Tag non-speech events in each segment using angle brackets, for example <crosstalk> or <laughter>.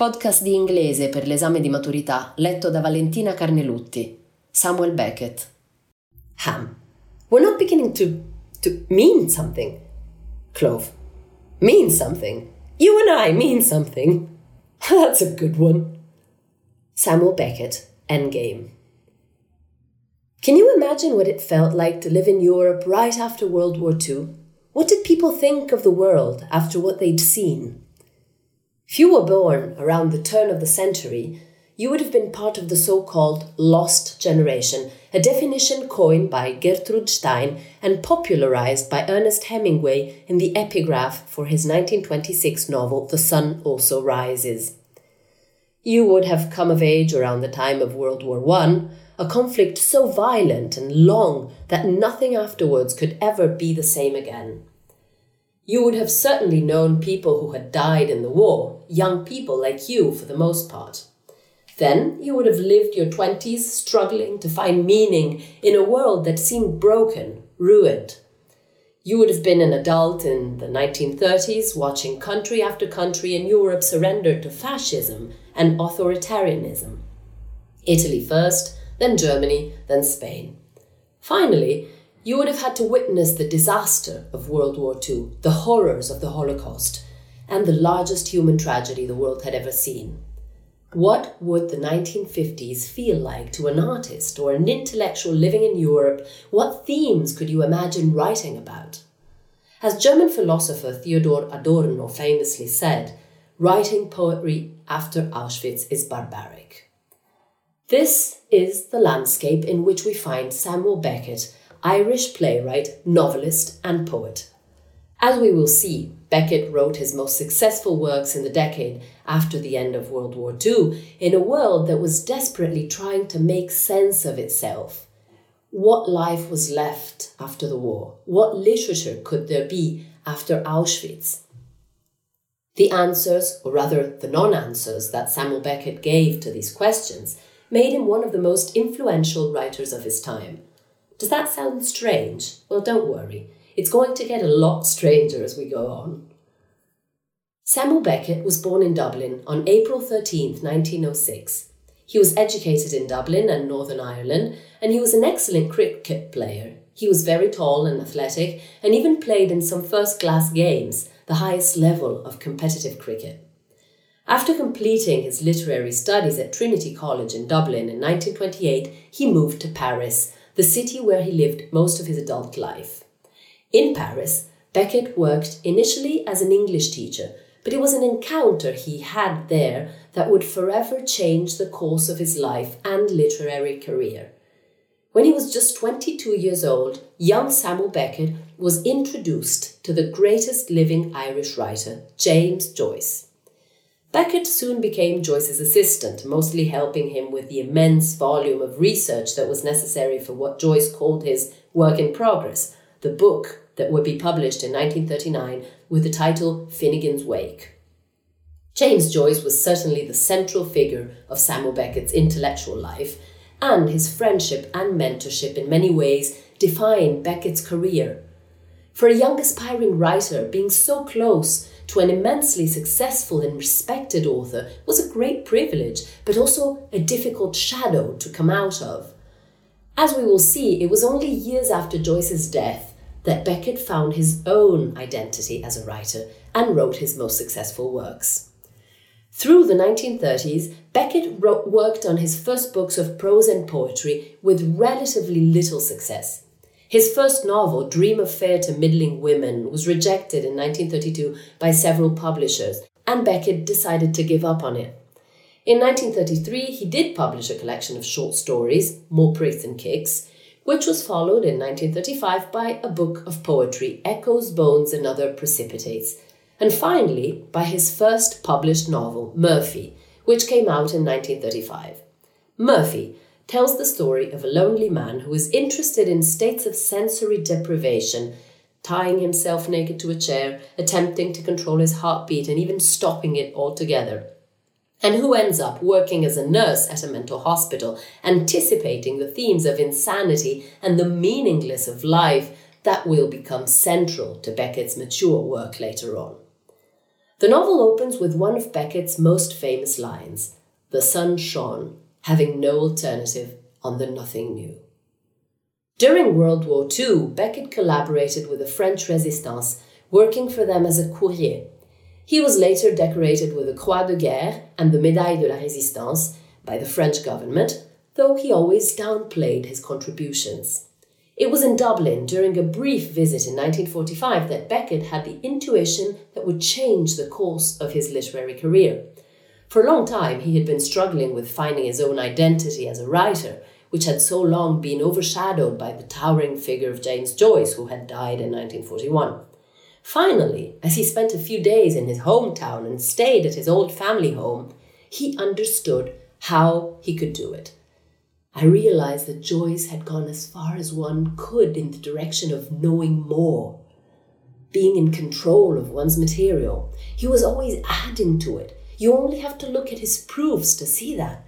Podcast di inglese per l'esame di maturità letto da Valentina Carnelutti. Samuel Beckett. Hamm. We're not beginning to to mean something. Clov. Mean something. You and I mean something. <laughs> That's a good one. Samuel Beckett. Endgame. Can you imagine what it felt like to live in Europe right after World War II? What did people think of the world after what they'd seen? If you were born around the turn of the century, you would have been part of the so called lost generation, a definition coined by Gertrude Stein and popularized by Ernest Hemingway in the epigraph for his 1926 novel The Sun Also Rises. You would have come of age around the time of World War I, a conflict so violent and long that nothing afterwards could ever be the same again. You would have certainly known people who had died in the war, young people like you for the most part. Then you would have lived your 20s struggling to find meaning in a world that seemed broken, ruined. You would have been an adult in the 1930s watching country after country in Europe surrender to fascism and authoritarianism. Italy first, then Germany, then Spain. Finally, you would have had to witness the disaster of World War II, the horrors of the Holocaust, and the largest human tragedy the world had ever seen. What would the 1950s feel like to an artist or an intellectual living in Europe? What themes could you imagine writing about? As German philosopher Theodor Adorno famously said, writing poetry after Auschwitz is barbaric. This is the landscape in which we find Samuel Beckett, Irish playwright, novelist, and poet. As we will see, Beckett wrote his most successful works in the decade after the end of World War II in a world that was desperately trying to make sense of itself. What life was left after the war? What literature could there be after Auschwitz? The answers, or rather the non answers, that Samuel Beckett gave to these questions made him one of the most influential writers of his time. Does that sound strange? Well, don't worry. It's going to get a lot stranger as we go on. Samuel Beckett was born in Dublin on April 13, 1906. He was educated in Dublin and Northern Ireland, and he was an excellent cricket player. He was very tall and athletic, and even played in some first class games, the highest level of competitive cricket. After completing his literary studies at Trinity College in Dublin in 1928, he moved to Paris, the city where he lived most of his adult life. In Paris, Beckett worked initially as an English teacher, but it was an encounter he had there that would forever change the course of his life and literary career. When he was just 22 years old, young Samuel Beckett was introduced to the greatest living Irish writer, James Joyce. Beckett soon became Joyce's assistant, mostly helping him with the immense volume of research that was necessary for what Joyce called his work in progress, the book that would be published in 1939 with the title Finnegans Wake. James Joyce was certainly the central figure of Samuel Beckett's intellectual life, and his friendship and mentorship in many ways defined Beckett's career. For a young aspiring writer, being so close to an immensely successful and respected author was a great privilege, but also a difficult shadow to come out of. As we will see, it was only years after Joyce's death that Beckett found his own identity as a writer and wrote his most successful works. Through the 1930s, Beckett wrote, worked on his first books of prose and poetry with relatively little success. His first novel, Dream of Fair to Middling Women, was rejected in 1932 by several publishers, and Beckett decided to give up on it. In 1933, he did publish a collection of short stories, More Pricks Than Kicks, which was followed in 1935 by a book of poetry, Echo's, Bones, and Other Precipitates, and finally by his first published novel, Murphy, which came out in 1935. Murphy tells the story of a lonely man who is interested in states of sensory deprivation, tying himself naked to a chair, attempting to control his heartbeat, and even stopping it altogether. And who ends up working as a nurse at a mental hospital, anticipating the themes of insanity and the meaningless of life that will become central to Beckett's mature work later on. The novel opens with one of Beckett's most famous lines The sun shone, having no alternative on the nothing new. During World War II, Beckett collaborated with the French Resistance, working for them as a courrier. He was later decorated with the Croix de Guerre and the Médaille de la Résistance by the French government, though he always downplayed his contributions. It was in Dublin during a brief visit in 1945 that Beckett had the intuition that would change the course of his literary career. For a long time, he had been struggling with finding his own identity as a writer, which had so long been overshadowed by the towering figure of James Joyce, who had died in 1941. Finally, as he spent a few days in his hometown and stayed at his old family home, he understood how he could do it. I realized that Joyce had gone as far as one could in the direction of knowing more, being in control of one's material. He was always adding to it, you only have to look at his proofs to see that.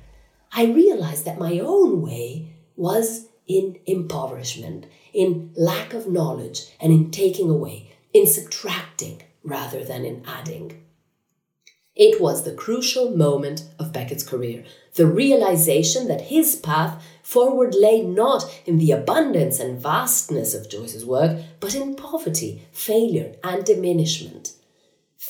I realized that my own way was in impoverishment, in lack of knowledge, and in taking away, in subtracting rather than in adding. It was the crucial moment of Beckett's career, the realization that his path forward lay not in the abundance and vastness of Joyce's work, but in poverty, failure, and diminishment.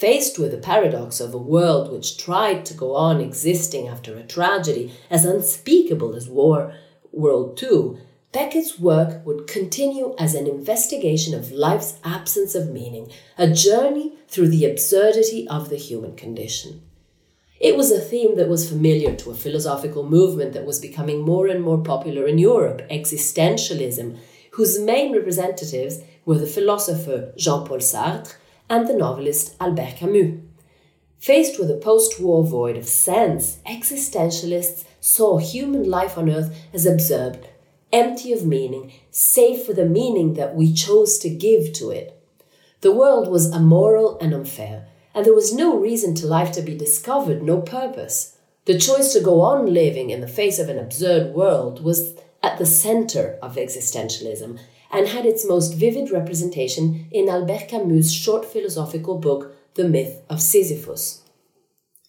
Faced with the paradox of a world which tried to go on existing after a tragedy as unspeakable as War World II, Beckett's work would continue as an investigation of life's absence of meaning, a journey through the absurdity of the human condition. It was a theme that was familiar to a philosophical movement that was becoming more and more popular in Europe, existentialism, whose main representatives were the philosopher Jean Paul Sartre and the novelist Albert Camus. Faced with a post war void of sense, existentialists saw human life on earth as absurd, empty of meaning, save for the meaning that we chose to give to it. The world was immoral and unfair, and there was no reason to life to be discovered, no purpose. The choice to go on living in the face of an absurd world was at the center of existentialism and had its most vivid representation in Albert Camus' short philosophical book, The Myth of Sisyphus.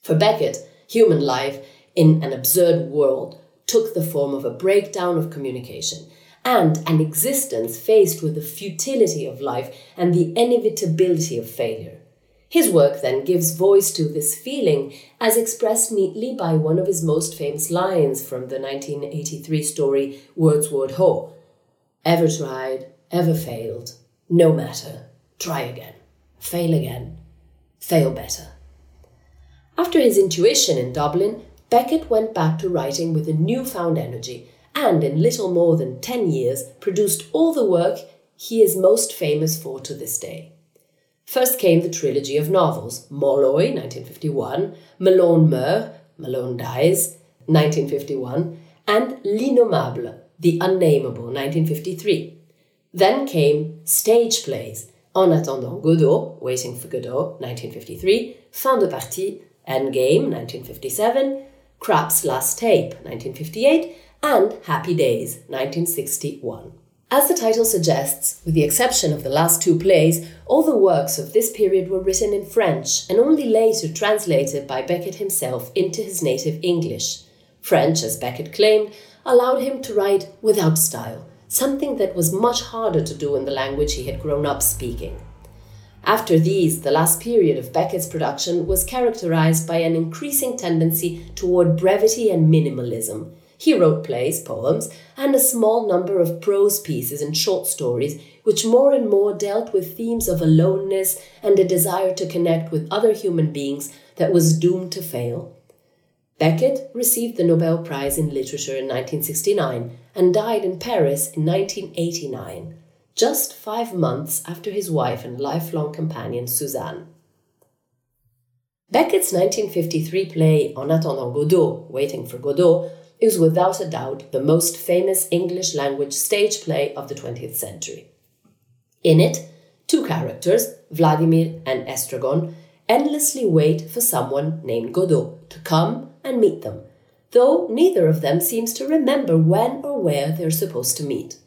For Beckett, human life in an absurd world took the form of a breakdown of communication and an existence faced with the futility of life and the inevitability of failure. His work then gives voice to this feeling as expressed neatly by one of his most famous lines from the 1983 story Worstward Ho, Ever tried, ever failed, no matter. Try again. Fail again. Fail better. After his intuition in Dublin, Beckett went back to writing with a newfound energy and, in little more than 10 years, produced all the work he is most famous for to this day. First came the trilogy of novels Molloy, 1951, Malone meurt, Malone dies, 1951, and L'Innommable, the Unnameable, 1953. Then came stage plays, En attendant Godot, Waiting for Godot, 1953, Fin de partie, Endgame, 1957, Krapp's Last Tape, 1958, and Happy Days, 1961. As the title suggests, with the exception of the last two plays, all the works of this period were written in French and only later translated by Beckett himself into his native English. French, as Beckett claimed, allowed him to write without style, something that was much harder to do in the language he had grown up speaking. After these, the last period of Beckett's production was characterized by an increasing tendency toward brevity and minimalism. He wrote plays, poems, and a small number of prose pieces and short stories, which more and more dealt with themes of aloneness and a desire to connect with other human beings that was doomed to fail. Beckett received the Nobel Prize in Literature in 1969 and died in Paris in 1989, just five months after his wife and lifelong companion Suzanne. Beckett's 1953 play En attendant Godot, Waiting for Godot, is without a doubt the most famous English language stage play of the 20th century. In it, two characters, Vladimir and Estragon, endlessly wait for someone named Godot to come and meet them, though neither of them seems to remember when or where they're supposed to meet.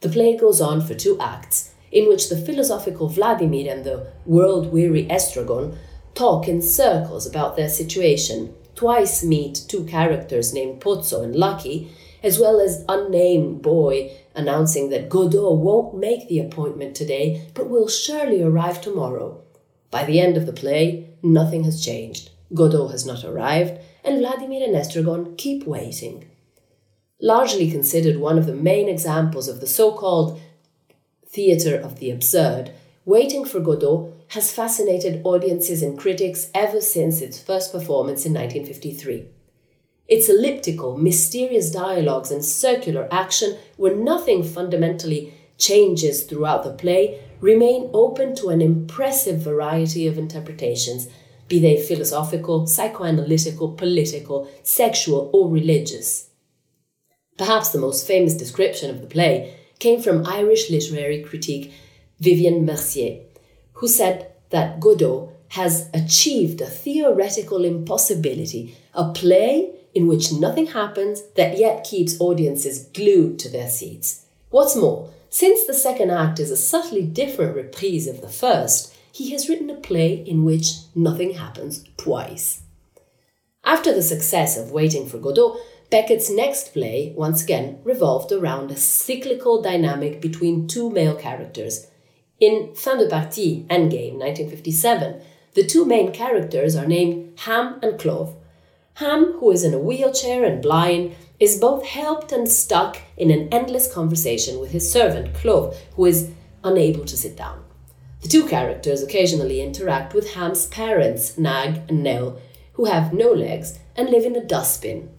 The play goes on for two acts, in which the philosophical Vladimir and the world weary Estragon talk in circles about their situation, twice meet two characters named Pozzo and Lucky, as well as unnamed boy announcing that Godot won't make the appointment today, but will surely arrive tomorrow. By the end of the play, nothing has changed. Godot has not arrived, and Vladimir and Estragon keep waiting. Largely considered one of the main examples of the so called theatre of the absurd, Waiting for Godot has fascinated audiences and critics ever since its first performance in 1953. Its elliptical, mysterious dialogues and circular action, where nothing fundamentally changes throughout the play, remain open to an impressive variety of interpretations be they philosophical, psychoanalytical, political, sexual, or religious. Perhaps the most famous description of the play came from Irish literary critic Vivian Mercier, who said that Godot has achieved a theoretical impossibility, a play in which nothing happens that yet keeps audiences glued to their seats. What's more, since the second act is a subtly different reprise of the first, he has written a play in which nothing happens twice. After the success of Waiting for Godot, Beckett's next play, once again, revolved around a cyclical dynamic between two male characters. In Fin de Partie, Endgame, 1957, the two main characters are named Hamm and Clov. Hamm, who is in a wheelchair and blind, is both helped and stuck in an endless conversation with his servant, Clov, who is unable to sit down. The two characters occasionally interact with Hamm's parents, Nag and Nell, who have no legs and live in a dustbin.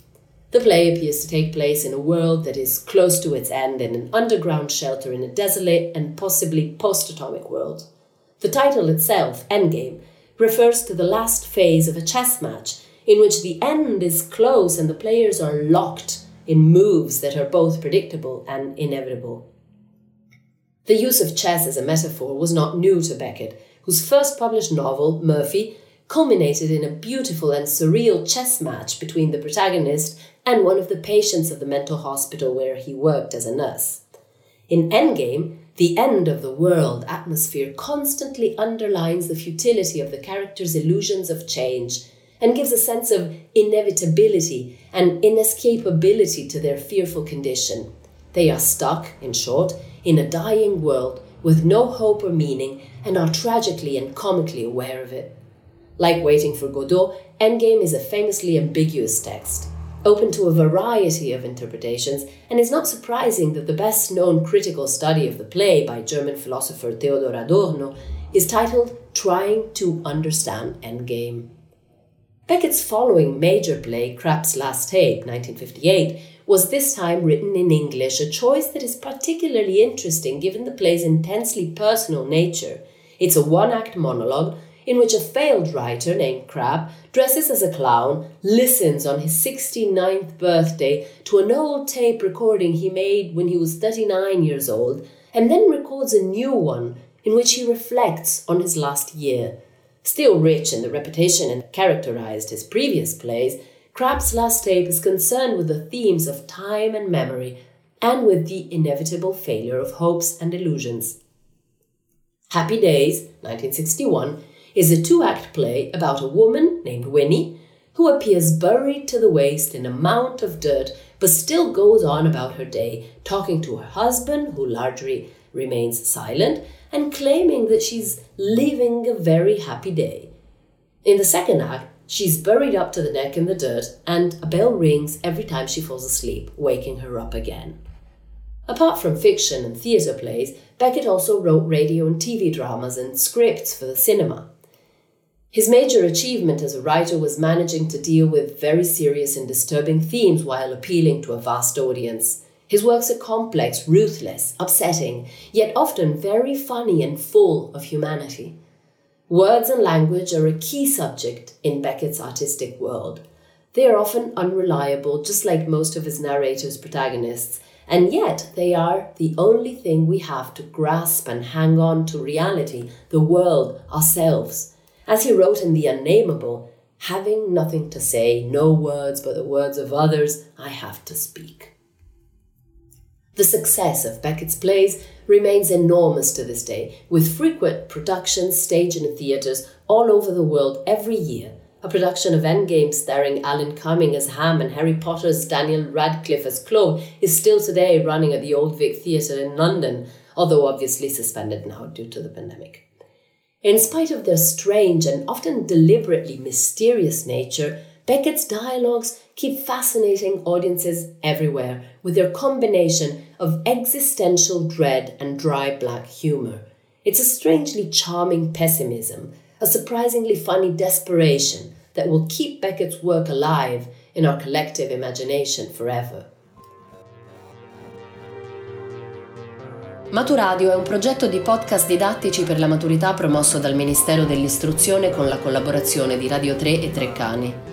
The play appears to take place in a world that is close to its end in an underground shelter in a desolate and possibly post atomic world. The title itself, Endgame, refers to the last phase of a chess match in which the end is close and the players are locked in moves that are both predictable and inevitable. The use of chess as a metaphor was not new to Beckett, whose first published novel, Murphy, culminated in a beautiful and surreal chess match between the protagonist and one of the patients of the mental hospital where he worked as a nurse. In Endgame, the end of the world atmosphere constantly underlines the futility of the character's illusions of change and gives a sense of inevitability and inescapability to their fearful condition. They are stuck, in short, in a dying world with no hope or meaning and are tragically and comically aware of it. Like Waiting for Godot, Endgame is a famously ambiguous text, open to a variety of interpretations, and it's not surprising that the best known critical study of the play by German philosopher Theodor Adorno is titled Trying to Understand Endgame. Beckett's following major play, Krapp's Last Tape, 1958, was this time written in English, a choice that is particularly interesting given the play's intensely personal nature. It's a one act monologue in which a failed writer named Krapp dresses as a clown, listens on his 69th birthday to an old tape recording he made when he was 39 years old, and then records a new one in which he reflects on his last year. Still rich in the reputation and characterized his previous plays, Krapp's last tape is concerned with the themes of time and memory and with the inevitable failure of hopes and illusions. Happy Days, 1961, is a two act play about a woman named Winnie who appears buried to the waist in a mound of dirt but still goes on about her day, talking to her husband, who largely remains silent, and claiming that she's living a very happy day. In the second act, She's buried up to the neck in the dirt, and a bell rings every time she falls asleep, waking her up again. Apart from fiction and theatre plays, Beckett also wrote radio and TV dramas and scripts for the cinema. His major achievement as a writer was managing to deal with very serious and disturbing themes while appealing to a vast audience. His works are complex, ruthless, upsetting, yet often very funny and full of humanity. Words and language are a key subject in Beckett's artistic world. They are often unreliable, just like most of his narrator's protagonists, and yet they are the only thing we have to grasp and hang on to reality, the world, ourselves. As he wrote in The Unnameable, having nothing to say, no words but the words of others, I have to speak. The success of Beckett's plays remains enormous to this day, with frequent productions staged in theatres all over the world every year. A production of Endgame starring Alan Cumming as Hamm and Harry Potter's Daniel Radcliffe as Clov is still today running at the Old Vic Theatre in London, although obviously suspended now due to the pandemic. In spite of their strange and often deliberately mysterious nature, Beckett's dialogues keep fascinating audiences everywhere with their combination of existential dread and dry black humour. It's a strangely charming pessimism, a surprisingly funny desperation that will keep Beckett's work alive in our collective imagination forever. Maturadio è un progetto di podcast didattici per la maturità promosso dal Ministero dell'Istruzione con la collaborazione di Radio 3 e Treccani.